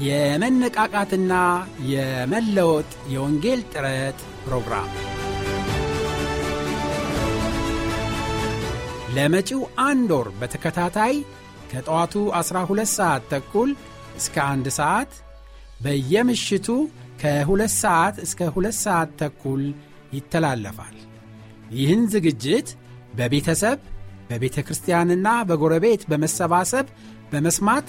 የመነቃቃትና የመለወጥ የወንጌል ጥረት ፕሮግራም ለመጪው አንድ ወር በተከታታይ ከጠዋቱ 12 ሰዓት ተኩል እስከ አንድ ሰዓት በየምሽቱ ከሁለት ሰዓት እስከ ሁለት ሰዓት ተኩል ይተላለፋል። ይህን ዝግጅት በቤተሰብ በቤተ ክርስቲያንና በጎረቤት በመሰባሰብ በመስማት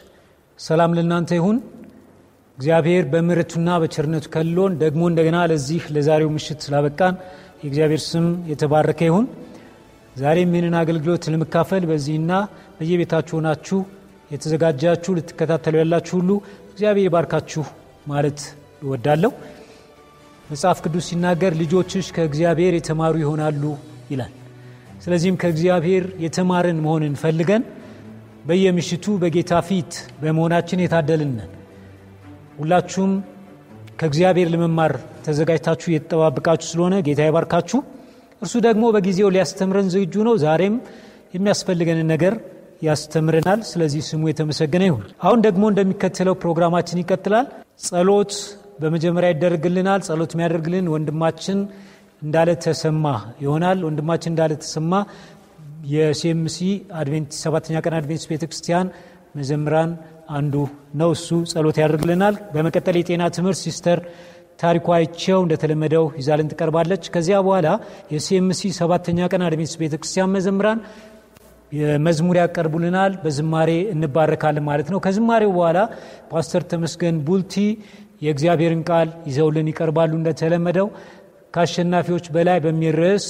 ሰላም ለእናንተ ይሁን። እግዚአብሔር በምሕረቱና በቸርነቱ ከልሎን ደግሞ እንደገና ለዚህ ለዛሬው ምሽት ስላበቃን የእግዚአብሔር ስም የተባረከ ይሁን። ዛሬም ይህንን አገልግሎት ለመካፈል በዚህና በየቤታችሁ ሆናችሁ የተዘጋጃችሁ ልትከታተሉ ያላችሁ ሁሉ እግዚአብሔር ይባርካችሁ ማለት እወዳለሁ። መጽሐፍ ቅዱስ ሲናገር ልጆችሽ ከእግዚአብሔር የተማሩ ይሆናሉ ይላል። ስለዚህም ከእግዚአብሔር የተማርን መሆንን ፈልገን በየምሽቱ በጌታ ፊት በመሆናችን የታደልነን ሁላችሁም ከእግዚአብሔር ለመማር ተዘጋጅታችሁ እየተጠባበቃችሁ ስለሆነ ጌታ ይባርካችሁ። እርሱ ደግሞ በጊዜው ሊያስተምረን ዝግጁ ነው። ዛሬም የሚያስፈልገንን ነገር ያስተምረናል። ስለዚህ ስሙ የተመሰገነ ይሁን። አሁን ደግሞ እንደሚከተለው ፕሮግራማችን ይቀጥላል። ጸሎት በመጀመሪያ ይደረግልናል። ጸሎት የሚያደርግልን ወንድማችን እንዳለ ተሰማ ይሆናል። ወንድማችን እንዳለ ተሰማ የ CMC ሰባተኛ ቀን አድቬንቲስት ቤተ ክርስቲያን መዘምራን አንዱ ነው። እሱ ጸሎት ያደርግልናል። በመቀጠል የጤና ትምህርት ሲስተር ታሪኳ አይቸው እንደተለመደው ይዛልን ትቀርባለች። ከዚያ በኋላ የ CMC ሰባተኛ ቀን አድቬንቲስት ቤተ ክርስቲያን መዘምራን መዝሙር ያቀርቡልናል። በዝማሬ እንባረካለን ማለት ነው። ከዝማሬው በኋላ ፓስተር ተመስገን ቡልቲ የእግዚአብሔርን ቃል ይዘውልን ይቀርባሉ። እንደተለመደው ከአሸናፊዎች በላይ በሚል ርዕስ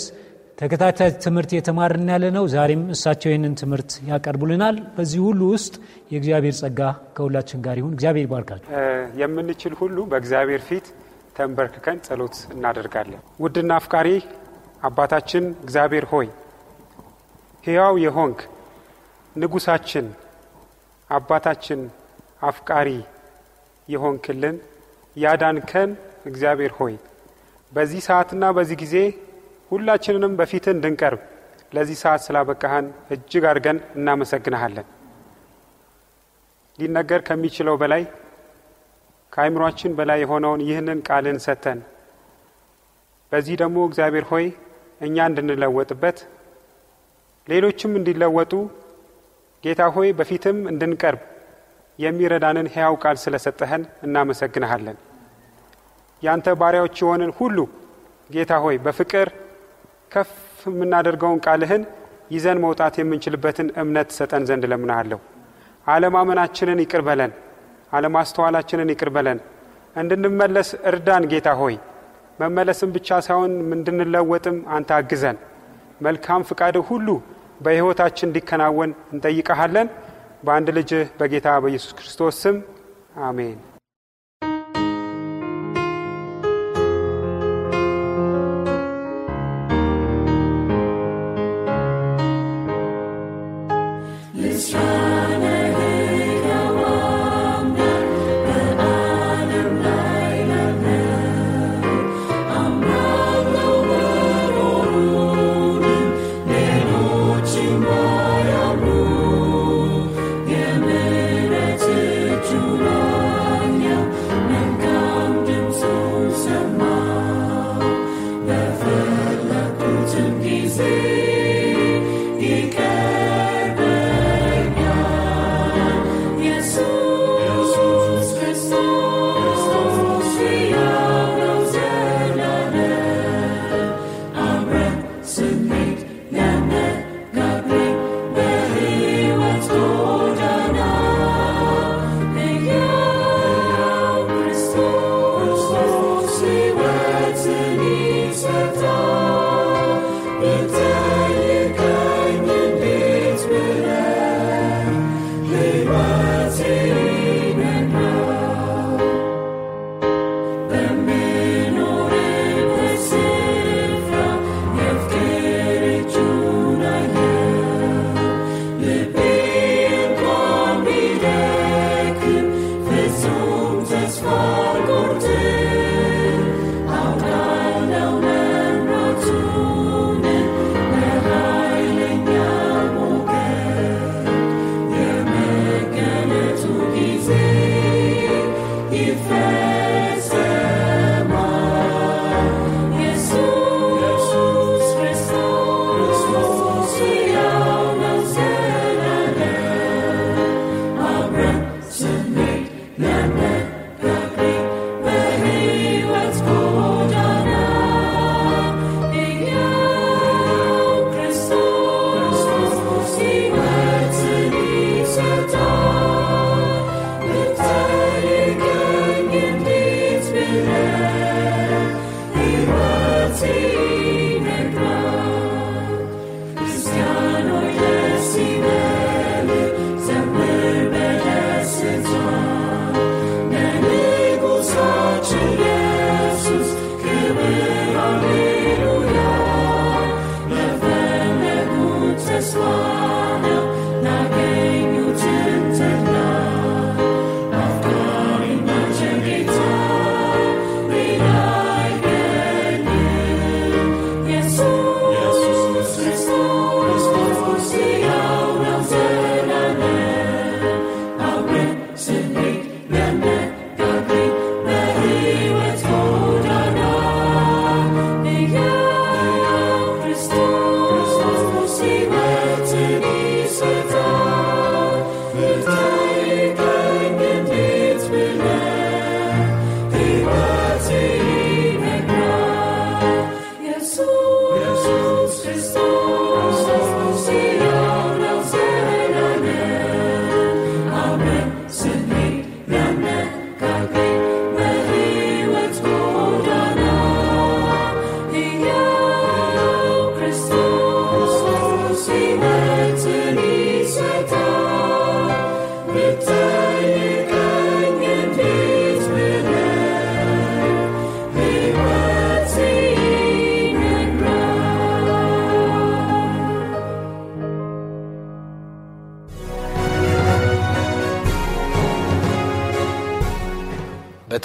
ተከታታይ ትምህርት የተማርን ያለ ነው። ዛሬም እሳቸው ይህንን ትምህርት ያቀርቡልናል። በዚህ ሁሉ ውስጥ የእግዚአብሔር ጸጋ ከሁላችን ጋር ይሁን። እግዚአብሔር ይባርካቸው። የምንችል ሁሉ በእግዚአብሔር ፊት ተንበርክከን ጸሎት እናደርጋለን። ውድና አፍቃሪ አባታችን እግዚአብሔር ሆይ ሕያው የሆንክ ንጉሳችን፣ አባታችን፣ አፍቃሪ የሆንክልን ያዳንከን እግዚአብሔር ሆይ በዚህ ሰዓትና በዚህ ጊዜ ሁላችንንም በፊትህ እንድንቀርብ ለዚህ ሰዓት ስላበቃህን እጅግ አድርገን እናመሰግንሃለን። ሊነገር ከሚችለው በላይ ከአይምሯችን በላይ የሆነውን ይህንን ቃልን ሰጥተን በዚህ ደግሞ እግዚአብሔር ሆይ እኛ እንድንለወጥበት ሌሎችም እንዲለወጡ ጌታ ሆይ በፊትም እንድንቀርብ የሚረዳንን ሕያው ቃል ስለሰጠህን እናመሰግንሃለን። ያንተ ባሪያዎች የሆንን ሁሉ ጌታ ሆይ በፍቅር ከፍ የምናደርገውን ቃልህን ይዘን መውጣት የምንችልበትን እምነት ሰጠን ዘንድ ለምናሃለሁ። አለማመናችንን ይቅር በለን፣ አለማስተዋላችንን ይቅር በለን፣ እንድንመለስ እርዳን። ጌታ ሆይ መመለስም ብቻ ሳይሆን እንድንለወጥም አንተ አግዘን። መልካም ፍቃድህ ሁሉ በሕይወታችን እንዲከናወን እንጠይቀሃለን። በአንድ ልጅህ በጌታ በኢየሱስ ክርስቶስ ስም አሜን።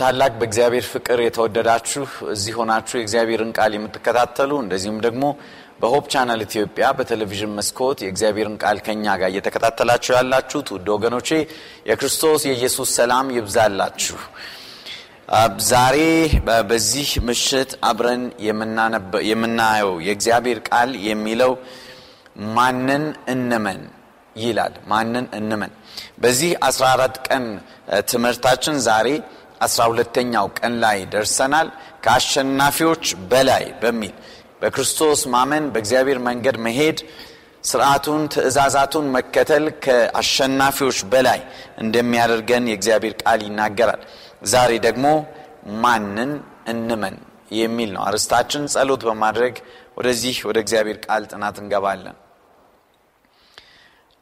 በታላቅ በእግዚአብሔር ፍቅር የተወደዳችሁ እዚህ ሆናችሁ የእግዚአብሔርን ቃል የምትከታተሉ እንደዚሁም ደግሞ በ Hope Channel ኢትዮጵያ በቴሌቪዥን መስኮት የእግዚአብሔርን ቃል ከኛ ጋር እየተከታተላችሁ ያላችሁት ውድ ወገኖቼ የክርስቶስ የኢየሱስ ሰላም ይብዛላችሁ። ዛሬ በዚህ ምሽት አብረን የምናየው የእግዚአብሔር ቃል የሚለው ማንን እንመን ይላል። ማንን እንመን? በዚህ 14 ቀን ትምህርታችን ዛሬ አስራ ሁለተኛው ቀን ላይ ደርሰናል። ከአሸናፊዎች በላይ በሚል በክርስቶስ ማመን በእግዚአብሔር መንገድ መሄድ ስርዓቱን ትእዛዛቱን መከተል ከአሸናፊዎች በላይ እንደሚያደርገን የእግዚአብሔር ቃል ይናገራል። ዛሬ ደግሞ ማንን እንመን የሚል ነው። አርስታችን ጸሎት በማድረግ ወደዚህ ወደ እግዚአብሔር ቃል ጥናት እንገባለን።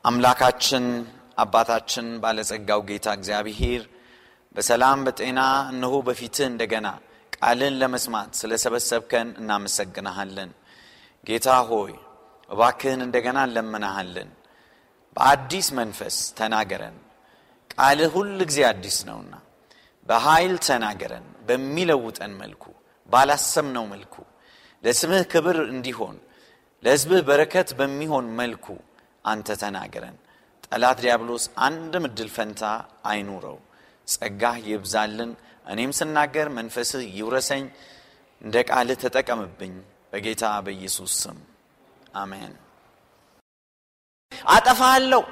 አምላካችን አባታችን ባለጸጋው ጌታ እግዚአብሔር በሰላም በጤና እነሆ በፊትህ እንደገና ቃልን ለመስማት ስለ ሰበሰብከን እናመሰግናሃለን ጌታ ሆይ እባክህን እንደገና እንለምናሃለን በአዲስ መንፈስ ተናገረን። ቃልህ ሁል ጊዜ አዲስ ነውና በኃይል ተናገረን በሚለውጠን መልኩ ባላሰብነው መልኩ። ለስምህ ክብር እንዲሆን ለሕዝብህ በረከት በሚሆን መልኩ አንተ ተናገረን። ጠላት ዲያብሎስ አንድ ምድል ፈንታ አይኑረው ጸጋህ ይብዛልን። እኔም ስናገር መንፈስህ ይውረሰኝ። እንደ ቃልህ ተጠቀምብኝ በጌታ በኢየሱስ ስም። አሜን። አጠፋለሁ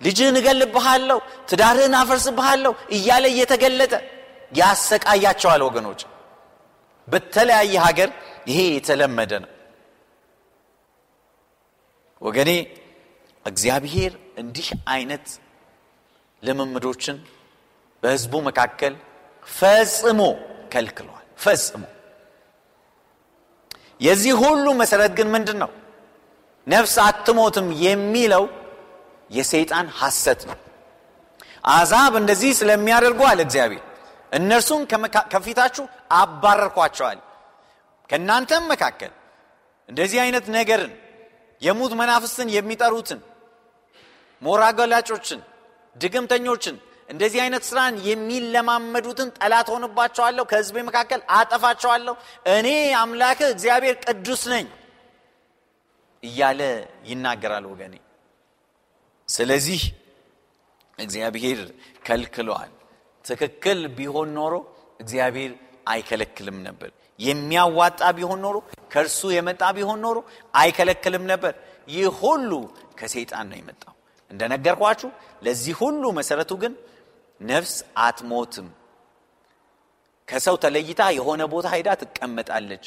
ልጅህን እገልብሃለሁ ትዳርህን አፈርስብሃለሁ እያለ እየተገለጠ ያሰቃያቸዋል ወገኖች። በተለያየ ሀገር ይሄ የተለመደ ነው። ወገኔ እግዚአብሔር እንዲህ አይነት ልምምዶችን በህዝቡ መካከል ፈጽሞ ከልክሏል ፈጽሞ። የዚህ ሁሉ መሰረት ግን ምንድን ነው ነፍስ አትሞትም የሚለው የሰይጣን ሐሰት ነው። አዛብ እንደዚህ ስለሚያደርጉ አለ እግዚአብሔር። እነርሱን ከፊታችሁ አባረርኳቸዋል። ከእናንተም መካከል እንደዚህ አይነት ነገርን የሙት መናፍስትን የሚጠሩትን ሞራ ገላጮችን ድግምተኞችን እንደዚህ አይነት ስራን የሚለማመዱትን ጠላት ሆንባቸዋለሁ፣ ከህዝቤ መካከል አጠፋቸዋለሁ፣ እኔ አምላክ እግዚአብሔር ቅዱስ ነኝ እያለ ይናገራል ወገኔ። ስለዚህ እግዚአብሔር ከልክለዋል። ትክክል ቢሆን ኖሮ እግዚአብሔር አይከለክልም ነበር። የሚያዋጣ ቢሆን ኖሮ ከእርሱ የመጣ ቢሆን ኖሮ አይከለክልም ነበር። ይህ ሁሉ ከሰይጣን ነው የመጣው። እንደነገርኳችሁ ለዚህ ሁሉ መሰረቱ ግን ነፍስ አትሞትም። ከሰው ተለይታ የሆነ ቦታ ሄዳ ትቀመጣለች።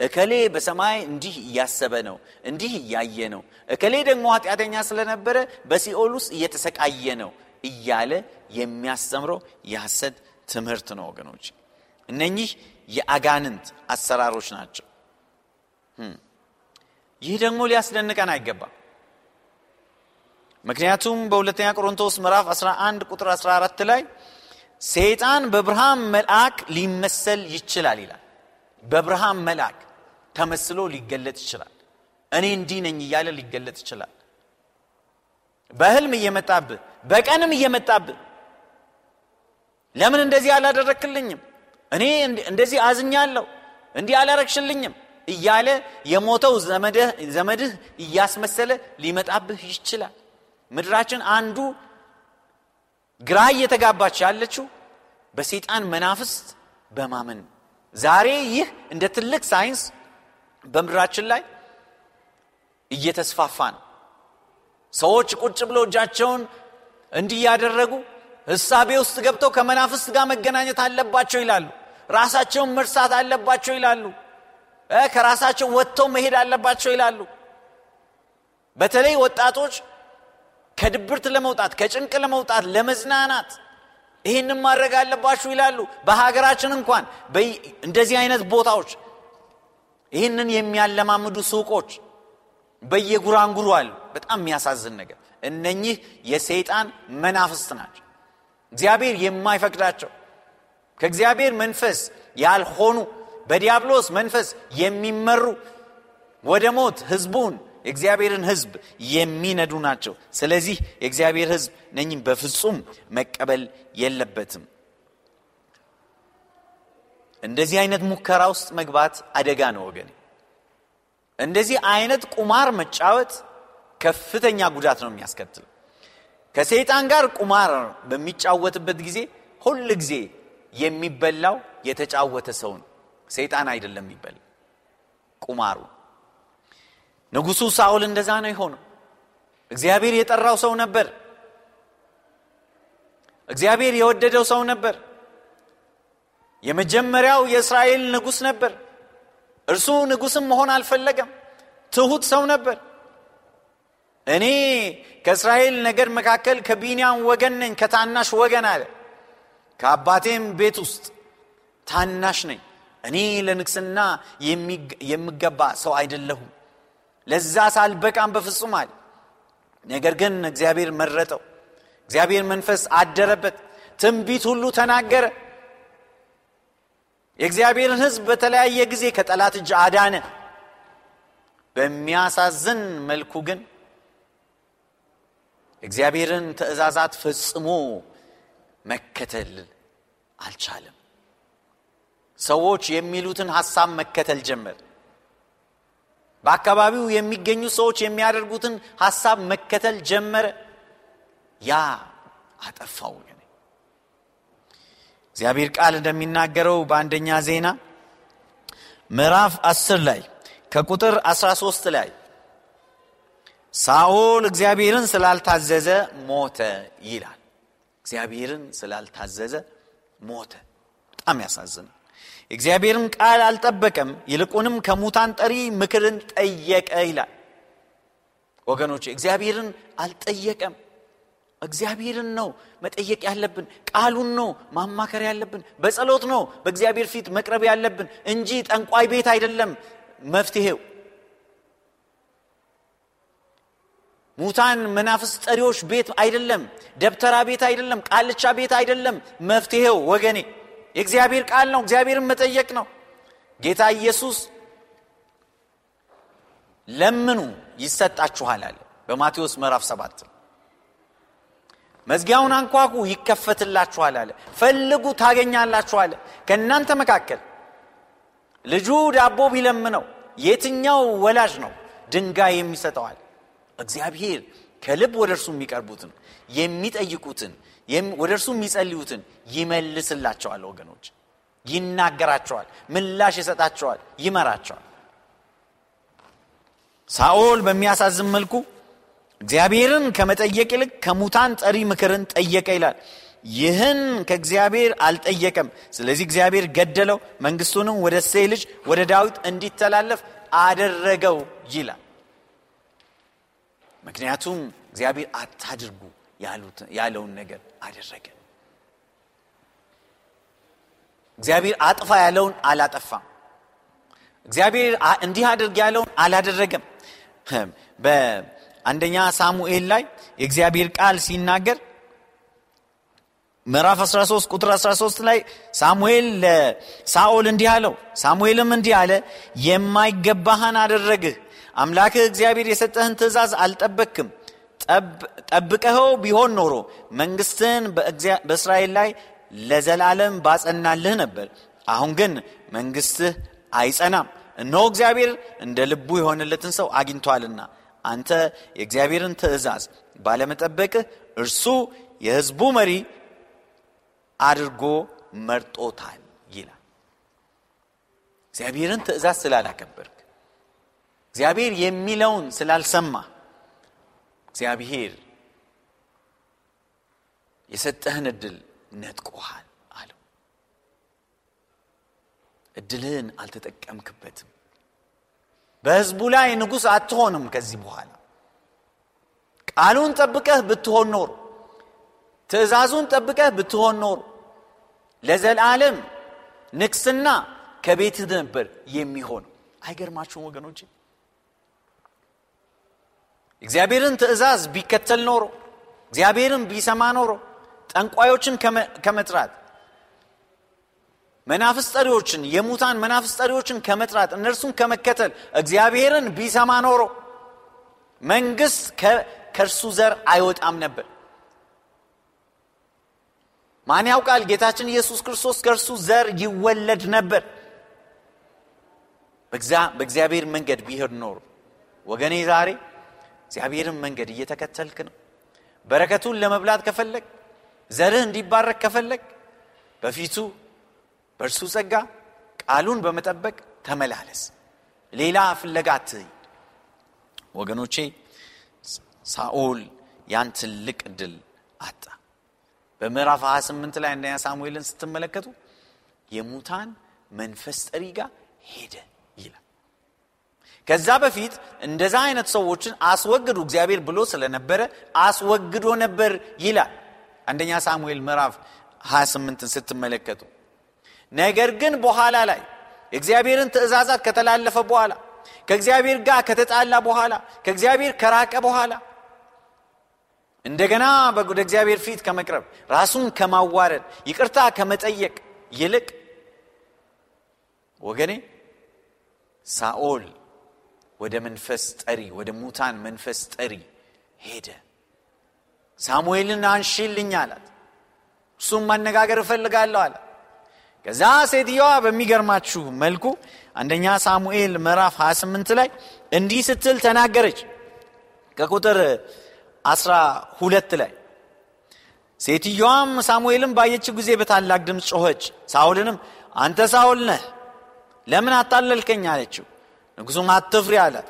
እከሌ በሰማይ እንዲህ እያሰበ ነው፣ እንዲህ እያየ ነው። እከሌ ደግሞ ኃጢአተኛ ስለነበረ በሲኦል ውስጥ እየተሰቃየ ነው እያለ የሚያስተምረው የሐሰት ትምህርት ነው ወገኖች። እነኚህ የአጋንንት አሰራሮች ናቸው። ይህ ደግሞ ሊያስደንቀን አይገባም። ምክንያቱም በሁለተኛ ቆሮንቶስ ምዕራፍ 11 ቁጥር 14 ላይ ሰይጣን በብርሃን መልአክ ሊመሰል ይችላል ይላል። በብርሃን መልአክ ተመስሎ ሊገለጥ ይችላል። እኔ እንዲህ ነኝ እያለ ሊገለጥ ይችላል። በህልም እየመጣብህ በቀንም እየመጣብህ ለምን እንደዚህ አላደረክልኝም? እኔ እንደዚህ አዝኛለሁ፣ እንዲህ አላረግሽልኝም እያለ የሞተው ዘመድህ እያስመሰለ ሊመጣብህ ይችላል። ምድራችን አንዱ ግራ እየተጋባች ያለችው በሰይጣን መናፍስት በማመን ዛሬ ይህ እንደ ትልቅ ሳይንስ በምድራችን ላይ እየተስፋፋ ነው። ሰዎች ቁጭ ብሎ እጃቸውን እንዲህ ያደረጉ ህሳቤ ውስጥ ገብተው ከመናፍስት ጋር መገናኘት አለባቸው ይላሉ። ራሳቸውን መርሳት አለባቸው ይላሉ። ከራሳቸው ወጥተው መሄድ አለባቸው ይላሉ። በተለይ ወጣቶች ከድብርት ለመውጣት ከጭንቅ ለመውጣት ለመዝናናት ይህንም ማድረግ አለባችሁ ይላሉ። በሀገራችን እንኳን እንደዚህ አይነት ቦታዎች ይህንን የሚያለማምዱ ሱቆች በየጉራንጉሩ አሉ። በጣም የሚያሳዝን ነገር እነኚህ የሰይጣን መናፍስት ናቸው። እግዚአብሔር የማይፈቅዳቸው ከእግዚአብሔር መንፈስ ያልሆኑ በዲያብሎስ መንፈስ የሚመሩ ወደ ሞት ህዝቡን የእግዚአብሔርን ህዝብ የሚነዱ ናቸው። ስለዚህ የእግዚአብሔር ህዝብ ነኝም በፍጹም መቀበል የለበትም። እንደዚህ አይነት ሙከራ ውስጥ መግባት አደጋ ነው ወገን። እንደዚህ አይነት ቁማር መጫወት ከፍተኛ ጉዳት ነው የሚያስከትል። ከሰይጣን ጋር ቁማር በሚጫወትበት ጊዜ ሁል ጊዜ የሚበላው የተጫወተ ሰው ነው። ሰይጣን አይደለም የሚበላ ቁማሩ ንጉሱ ሳውል እንደዛ ነው የሆነው። እግዚአብሔር የጠራው ሰው ነበር። እግዚአብሔር የወደደው ሰው ነበር። የመጀመሪያው የእስራኤል ንጉሥ ነበር። እርሱ ንጉሥም መሆን አልፈለገም። ትሁት ሰው ነበር። እኔ ከእስራኤል ነገድ መካከል ከቢንያም ወገን ነኝ፣ ከታናሽ ወገን አለ። ከአባቴም ቤት ውስጥ ታናሽ ነኝ። እኔ ለንግስና የሚገባ ሰው አይደለሁም ለዛ ሳልበቃም በፍጹም አለ። ነገር ግን እግዚአብሔር መረጠው። እግዚአብሔር መንፈስ አደረበት። ትንቢት ሁሉ ተናገረ። የእግዚአብሔርን ሕዝብ በተለያየ ጊዜ ከጠላት እጅ አዳነ። በሚያሳዝን መልኩ ግን እግዚአብሔርን ትእዛዛት ፈጽሞ መከተል አልቻለም። ሰዎች የሚሉትን ሐሳብ መከተል ጀመር። በአካባቢው የሚገኙ ሰዎች የሚያደርጉትን ሐሳብ መከተል ጀመረ። ያ አጠፋው። እግዚአብሔር ቃል እንደሚናገረው በአንደኛ ዜና ምዕራፍ አስር ላይ ከቁጥር 13 ላይ ሳኦል እግዚአብሔርን ስላልታዘዘ ሞተ ይላል። እግዚአብሔርን ስላልታዘዘ ሞተ። በጣም ያሳዝናል። እግዚአብሔርን ቃል አልጠበቀም፣ ይልቁንም ከሙታን ጠሪ ምክርን ጠየቀ ይላል። ወገኖች እግዚአብሔርን አልጠየቀም። እግዚአብሔርን ነው መጠየቅ ያለብን። ቃሉን ነው ማማከር ያለብን። በጸሎት ነው በእግዚአብሔር ፊት መቅረብ ያለብን እንጂ ጠንቋይ ቤት አይደለም መፍትሄው። ሙታን መናፍስ ጠሪዎች ቤት አይደለም። ደብተራ ቤት አይደለም። ቃልቻ ቤት አይደለም መፍትሄው ወገኔ የእግዚአብሔር ቃል ነው። እግዚአብሔርን መጠየቅ ነው። ጌታ ኢየሱስ ለምኑ ይሰጣችኋል አለ በማቴዎስ ምዕራፍ ሰባት መዝጊያውን አንኳኩ ይከፈትላችኋል አለ ፈልጉ ታገኛላችሁ አለ ከእናንተ መካከል ልጁ ዳቦ ቢለምነው የትኛው ወላጅ ነው ድንጋይ የሚሰጠዋል እግዚአብሔር ከልብ ወደ እርሱ የሚቀርቡትን የሚጠይቁትን ወደ እርሱ የሚጸልዩትን ይመልስላቸዋል ወገኖች። ይናገራቸዋል ምላሽ ይሰጣቸዋል ይመራቸዋል። ሳኦል በሚያሳዝን መልኩ እግዚአብሔርን ከመጠየቅ ይልቅ ከሙታን ጠሪ ምክርን ጠየቀ ይላል። ይህን ከእግዚአብሔር አልጠየቀም። ስለዚህ እግዚአብሔር ገደለው መንግስቱንም ወደ ሴ ልጅ ወደ ዳዊት እንዲተላለፍ አደረገው ይላል። ምክንያቱም እግዚአብሔር አታድርጉ ያለውን ነገር አደረገ። እግዚአብሔር አጥፋ ያለውን አላጠፋም። እግዚአብሔር እንዲህ አድርግ ያለውን አላደረገም። በአንደኛ ሳሙኤል ላይ የእግዚአብሔር ቃል ሲናገር ምዕራፍ 13 ቁጥር 13 ላይ ሳሙኤል ለሳኦል እንዲህ አለው። ሳሙኤልም እንዲህ አለ የማይገባህን አደረግህ። አምላክህ እግዚአብሔር የሰጠህን ትእዛዝ አልጠበክም ጠብቀኸው ቢሆን ኖሮ መንግስትን በእስራኤል ላይ ለዘላለም ባጸናልህ ነበር። አሁን ግን መንግስትህ አይጸናም። እነሆ እግዚአብሔር እንደ ልቡ የሆነለትን ሰው አግኝቷልና አንተ የእግዚአብሔርን ትእዛዝ ባለመጠበቅህ እርሱ የህዝቡ መሪ አድርጎ መርጦታል ይላል። እግዚአብሔርን ትእዛዝ ስላላከበርክ እግዚአብሔር የሚለውን ስላልሰማ እግዚአብሔር የሰጠህን እድል ነጥቆሃል አለው። እድልህን አልተጠቀምክበትም። በህዝቡ ላይ ንጉሥ አትሆንም ከዚህ በኋላ። ቃሉን ጠብቀህ ብትሆን ኖር ትእዛዙን ጠብቀህ ብትሆን ኖር ለዘላለም ንግስና ከቤትህ ነበር የሚሆን አይገርማችሁም ወገኖች እግዚአብሔርን ትእዛዝ ቢከተል ኖሮ እግዚአብሔርን ቢሰማ ኖሮ ጠንቋዮችን ከመጥራት መናፍስ ጠሪዎችን የሙታን መናፍስ ጠሪዎችን ከመጥራት እነርሱን ከመከተል እግዚአብሔርን ቢሰማ ኖሮ መንግስት ከእርሱ ዘር አይወጣም ነበር። ማን ያውቃል? ጌታችን ኢየሱስ ክርስቶስ ከእርሱ ዘር ይወለድ ነበር። በእግዚአብሔር መንገድ ቢሄድ ኖሮ። ወገኔ ዛሬ እግዚአብሔርን መንገድ እየተከተልክ ነው። በረከቱን ለመብላት ከፈለግ ዘርህ እንዲባረክ ከፈለግ በፊቱ በእርሱ ጸጋ ቃሉን በመጠበቅ ተመላለስ። ሌላ ፍለጋ አትይ። ወገኖቼ ሳኦል ያን ትልቅ እድል አጣ። በምዕራፍ 28 ላይ አንደኛ ሳሙኤልን ስትመለከቱ የሙታን መንፈስ ጠሪ ጋር ሄደ ይላል ከዛ በፊት እንደዛ አይነት ሰዎችን አስወግዱ እግዚአብሔር ብሎ ስለነበረ አስወግዶ ነበር ይላል። አንደኛ ሳሙኤል ምዕራፍ 28ን ስትመለከቱ። ነገር ግን በኋላ ላይ የእግዚአብሔርን ትእዛዛት ከተላለፈ በኋላ ከእግዚአብሔር ጋር ከተጣላ በኋላ ከእግዚአብሔር ከራቀ በኋላ እንደገና ወደ እግዚአብሔር ፊት ከመቅረብ ራሱን ከማዋረድ ይቅርታ ከመጠየቅ ይልቅ ወገኔ ሳኦል ወደ መንፈስ ጠሪ ወደ ሙታን መንፈስ ጠሪ ሄደ። ሳሙኤልን አንሺልኝ አላት። እሱም ማነጋገር እፈልጋለሁ አለ። ከዛ ሴትየዋ በሚገርማችሁ መልኩ አንደኛ ሳሙኤል ምዕራፍ 28 ላይ እንዲህ ስትል ተናገረች። ከቁጥር አስራ ሁለት ላይ ሴትየዋም ሳሙኤልን ባየችው ጊዜ በታላቅ ድምፅ ጮኸች። ሳውልንም አንተ ሳውል ነህ ለምን አታለልከኝ? አለችው ንጉሱም አትፍሪ አላት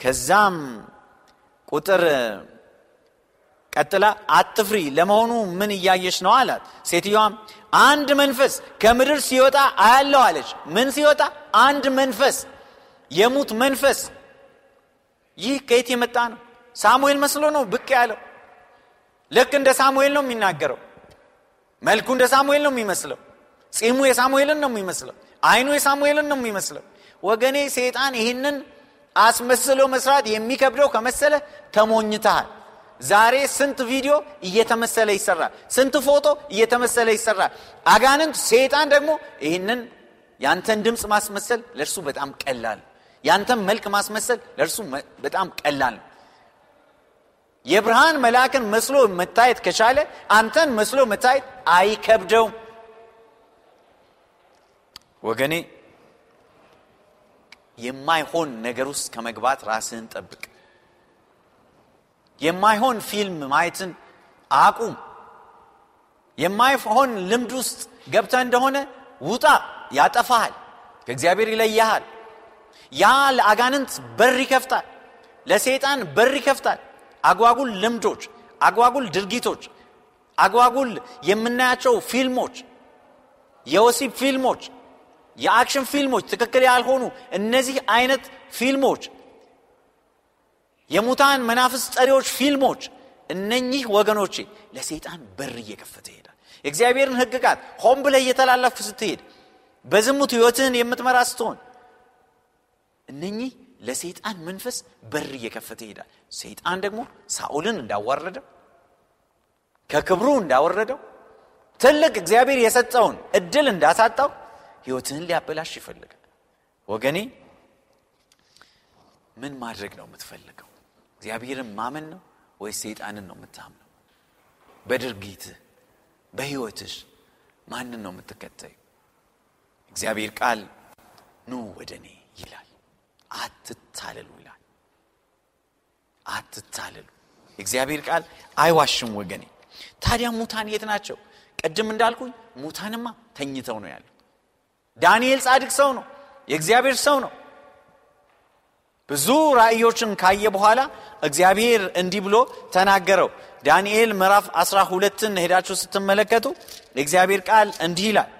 ከዛም ቁጥር ቀጥላ አትፍሪ ለመሆኑ ምን እያየች ነው አላት። ሴትዮዋም አንድ መንፈስ ከምድር ሲወጣ አያለው አለች። ምን ሲወጣ? አንድ መንፈስ የሙት መንፈስ። ይህ ከየት የመጣ ነው? ሳሙኤል መስሎ ነው ብቅ ያለው። ልክ እንደ ሳሙኤል ነው የሚናገረው። መልኩ እንደ ሳሙኤል ነው የሚመስለው። ጺሙ የሳሙኤልን ነው የሚመስለው። አይኑ የሳሙኤልን ነው የሚመስለው ወገኔ ሰይጣን ይህንን አስመስሎ መስራት የሚከብደው ከመሰለ ተሞኝተሃል። ዛሬ ስንት ቪዲዮ እየተመሰለ ይሰራል? ስንት ፎቶ እየተመሰለ ይሰራል? አጋንንት ሰይጣን ደግሞ ይህንን ያንተን ድምፅ ማስመሰል ለእርሱ በጣም ቀላል ያንተን መልክ ማስመሰል ለእርሱ በጣም ቀላል ነው። የብርሃን መልአክን መስሎ መታየት ከቻለ አንተን መስሎ መታየት አይከብደውም። ወገኔ የማይሆን ነገር ውስጥ ከመግባት ራስህን ጠብቅ። የማይሆን ፊልም ማየትን አቁም። የማይሆን ልምድ ውስጥ ገብተህ እንደሆነ ውጣ ያጠፋሃል ከእግዚአብሔር ይለያሃል ያ ለአጋንንት በር ይከፍታል ለሰይጣን በር ይከፍታል። አጓጉል ልምዶች አጓጉል ድርጊቶች አጓጉል የምናያቸው ፊልሞች የወሲብ ፊልሞች የ action ፊልሞች ትክክል ያልሆኑ እነዚህ አይነት ፊልሞች የሙታን መናፍስት ጠሪዎች ፊልሞች እነኚህ ወገኖቼ ለሰይጣን በር እየከፈተ ይሄዳል። የእግዚአብሔርን ህግጋት ሆን ብለ እየተላለፍክ ስትሄድ በዝሙት ህይወትህን የምትመራ ስትሆን እነኚህ ለሰይጣን መንፈስ በር እየከፈተ ይሄዳል። ሰይጣን ደግሞ ሳኦልን እንዳዋረደው ከክብሩ እንዳወረደው ትልቅ እግዚአብሔር የሰጠውን እድል እንዳሳጣው ህይወትህን ሊያበላሽ ይፈልጋል። ወገኔ ምን ማድረግ ነው የምትፈልገው? እግዚአብሔርን ማመን ነው ወይስ ሰይጣንን ነው የምታምነው? በድርጊትህ በህይወትሽ ማንን ነው የምትከተዩ እግዚአብሔር ቃል ኑ ወደ እኔ ይላል። አትታለሉ ይላል። አትታለሉ። እግዚአብሔር ቃል አይዋሽም ወገኔ። ታዲያ ሙታን የት ናቸው? ቅድም እንዳልኩኝ ሙታንማ ተኝተው ነው ያለው ዳንኤል ጻድቅ ሰው ነው። የእግዚአብሔር ሰው ነው። ብዙ ራእዮችን ካየ በኋላ እግዚአብሔር እንዲህ ብሎ ተናገረው። ዳንኤል ምዕራፍ አስራ ሁለትን ሄዳችሁ ስትመለከቱ የእግዚአብሔር ቃል እንዲህ ይላል።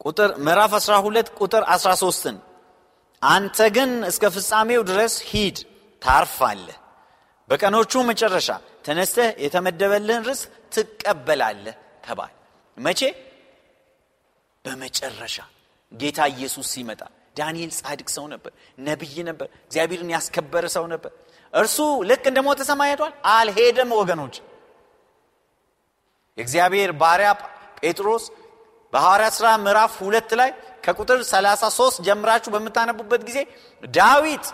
ቁጥር ምዕራፍ 12 ቁጥር 13ን አንተ ግን እስከ ፍጻሜው ድረስ ሂድ ታርፋለህ። በቀኖቹ መጨረሻ ተነስተህ የተመደበልህን ርስ ትቀበላለህ ተባል መቼ? በመጨረሻ ጌታ ኢየሱስ ሲመጣ ዳንኤል ጻድቅ ሰው ነበር ነቢይ ነበር እግዚአብሔርን ያስከበረ ሰው ነበር። እርሱ ልክ እንደ ሞተ ሰማይ ሄዷል አልሄደም ወገኖች። የእግዚአብሔር ባሪያ ጴጥሮስ በሐዋርያ ሥራ ምዕራፍ ሁለት ላይ ከቁጥር 33 ጀምራችሁ በምታነቡበት ጊዜ ዳዊት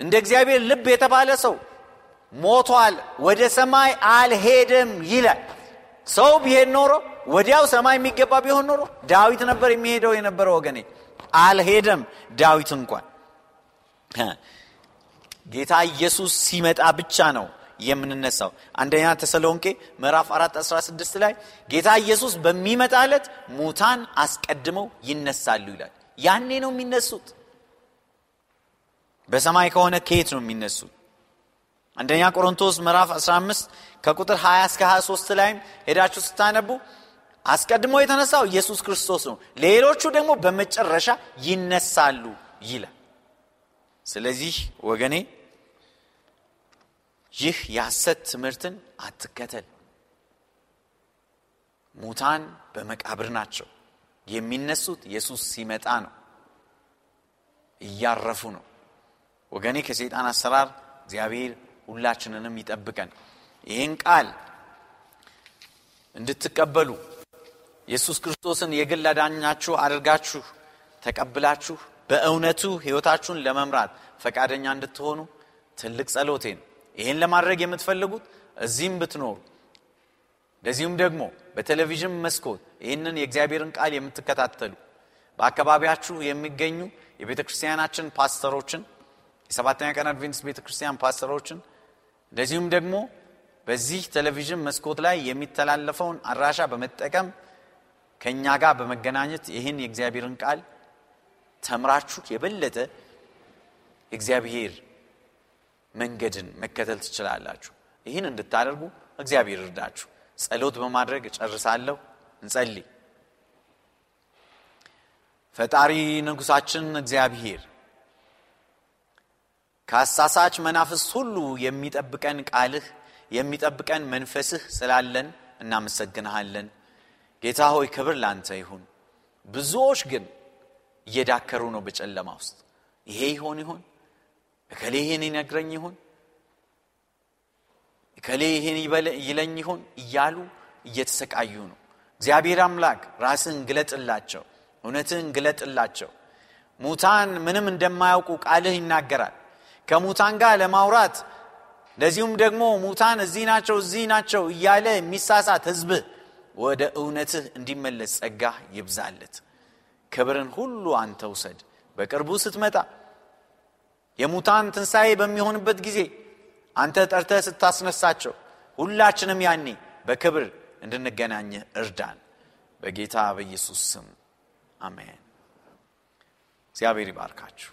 እንደ እግዚአብሔር ልብ የተባለ ሰው ሞቷል ወደ ሰማይ አልሄደም ይላል ሰው ቢሄድ ኖሮ ወዲያው ሰማይ የሚገባ ቢሆን ኖሮ ዳዊት ነበር የሚሄደው የነበረ ወገኔ። አልሄደም ዳዊት እንኳን። ጌታ ኢየሱስ ሲመጣ ብቻ ነው የምንነሳው። አንደኛ ተሰሎንቄ ምዕራፍ 4 16 ላይ ጌታ ኢየሱስ በሚመጣለት ሙታን አስቀድመው ይነሳሉ ይላል። ያኔ ነው የሚነሱት። በሰማይ ከሆነ ከየት ነው የሚነሱት አንደኛ ቆሮንቶስ ምዕራፍ 15 ከቁጥር 20 እስከ 23 ላይም ሄዳችሁ ስታነቡ አስቀድሞ የተነሳው ኢየሱስ ክርስቶስ ነው። ሌሎቹ ደግሞ በመጨረሻ ይነሳሉ ይላል። ስለዚህ ወገኔ ይህ የሐሰት ትምህርትን አትከተል። ሙታን በመቃብር ናቸው። የሚነሱት ኢየሱስ ሲመጣ ነው። እያረፉ ነው። ወገኔ ከሰይጣን አሰራር እግዚአብሔር ሁላችንንም ይጠብቀን። ይህን ቃል እንድትቀበሉ ኢየሱስ ክርስቶስን የግል አዳኛችሁ አድርጋችሁ ተቀብላችሁ በእውነቱ ህይወታችሁን ለመምራት ፈቃደኛ እንድትሆኑ ትልቅ ጸሎቴ ነው ይህን ለማድረግ የምትፈልጉት እዚህም ብትኖሩ እንደዚሁም ደግሞ በቴሌቪዥን መስኮት ይህንን የእግዚአብሔርን ቃል የምትከታተሉ በአካባቢያችሁ የሚገኙ የቤተ ክርስቲያናችን ፓስተሮችን የሰባተኛ ቀን አድቬንቲስት ቤተ ክርስቲያን ፓስተሮችን እንደዚሁም ደግሞ በዚህ ቴሌቪዥን መስኮት ላይ የሚተላለፈውን አድራሻ በመጠቀም ከእኛ ጋር በመገናኘት ይህን የእግዚአብሔርን ቃል ተምራችሁ የበለጠ እግዚአብሔር መንገድን መከተል ትችላላችሁ። ይህን እንድታደርጉ እግዚአብሔር እርዳችሁ ጸሎት በማድረግ እጨርሳለሁ። እንጸልይ። ፈጣሪ ንጉሳችን እግዚአብሔር ከአሳሳች መናፍስ ሁሉ የሚጠብቀን ቃልህ የሚጠብቀን መንፈስህ ስላለን እናመሰግንሃለን። ጌታ ሆይ ክብር ላንተ ይሁን። ብዙዎች ግን እየዳከሩ ነው በጨለማ ውስጥ። ይሄ ይሆን ይሆን? እከሌ ይህን ይነግረኝ ይሆን? እከሌ ይህን ይለኝ ይሆን? እያሉ እየተሰቃዩ ነው። እግዚአብሔር አምላክ ራስን ግለጥላቸው እውነትን ግለጥላቸው። ሙታን ምንም እንደማያውቁ ቃልህ ይናገራል። ከሙታን ጋር ለማውራት እንደዚሁም ደግሞ ሙታን እዚህ ናቸው እዚህ ናቸው እያለ የሚሳሳት ህዝብ ወደ እውነትህ እንዲመለስ ጸጋ ይብዛለት። ክብርን ሁሉ አንተ ውሰድ። በቅርቡ ስትመጣ የሙታን ትንሣኤ በሚሆንበት ጊዜ አንተ ጠርተህ ስታስነሳቸው ሁላችንም ያኔ በክብር እንድንገናኝህ እርዳን። በጌታ በኢየሱስ ስም አሜን። እግዚአብሔር ይባርካችሁ።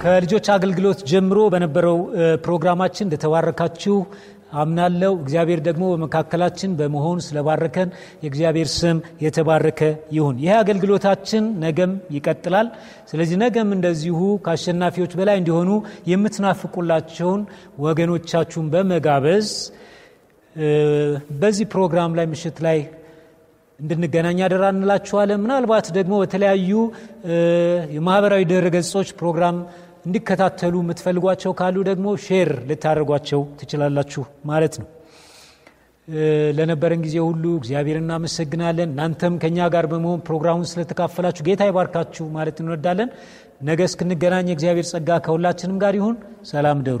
ከልጆች አገልግሎት ጀምሮ በነበረው ፕሮግራማችን እንደተባረካችሁ አምናለው። እግዚአብሔር ደግሞ በመካከላችን በመሆን ስለባረከን የእግዚአብሔር ስም የተባረከ ይሁን። ይህ አገልግሎታችን ነገም ይቀጥላል። ስለዚህ ነገም እንደዚሁ ከአሸናፊዎች በላይ እንዲሆኑ የምትናፍቁላቸውን ወገኖቻችሁን በመጋበዝ በዚህ ፕሮግራም ላይ ምሽት ላይ እንድንገናኝ አደራ እንላችኋለን። ምናልባት ደግሞ በተለያዩ የማህበራዊ ድረገጾች ፕሮግራም እንዲከታተሉ የምትፈልጓቸው ካሉ ደግሞ share ልታደርጓቸው ትችላላችሁ ማለት ነው። ለነበረን ጊዜ ሁሉ እግዚአብሔርን እናመሰግናለን። እናንተም ከእኛ ጋር በመሆን ፕሮግራሙን ስለተካፈላችሁ ጌታ ይባርካችሁ ማለት እንወዳለን። ነገ እስክንገናኝ የእግዚአብሔር ጸጋ ከሁላችንም ጋር ይሁን። ሰላም ደሩ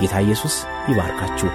ጌታ ኢየሱስ ይባርካችሁ።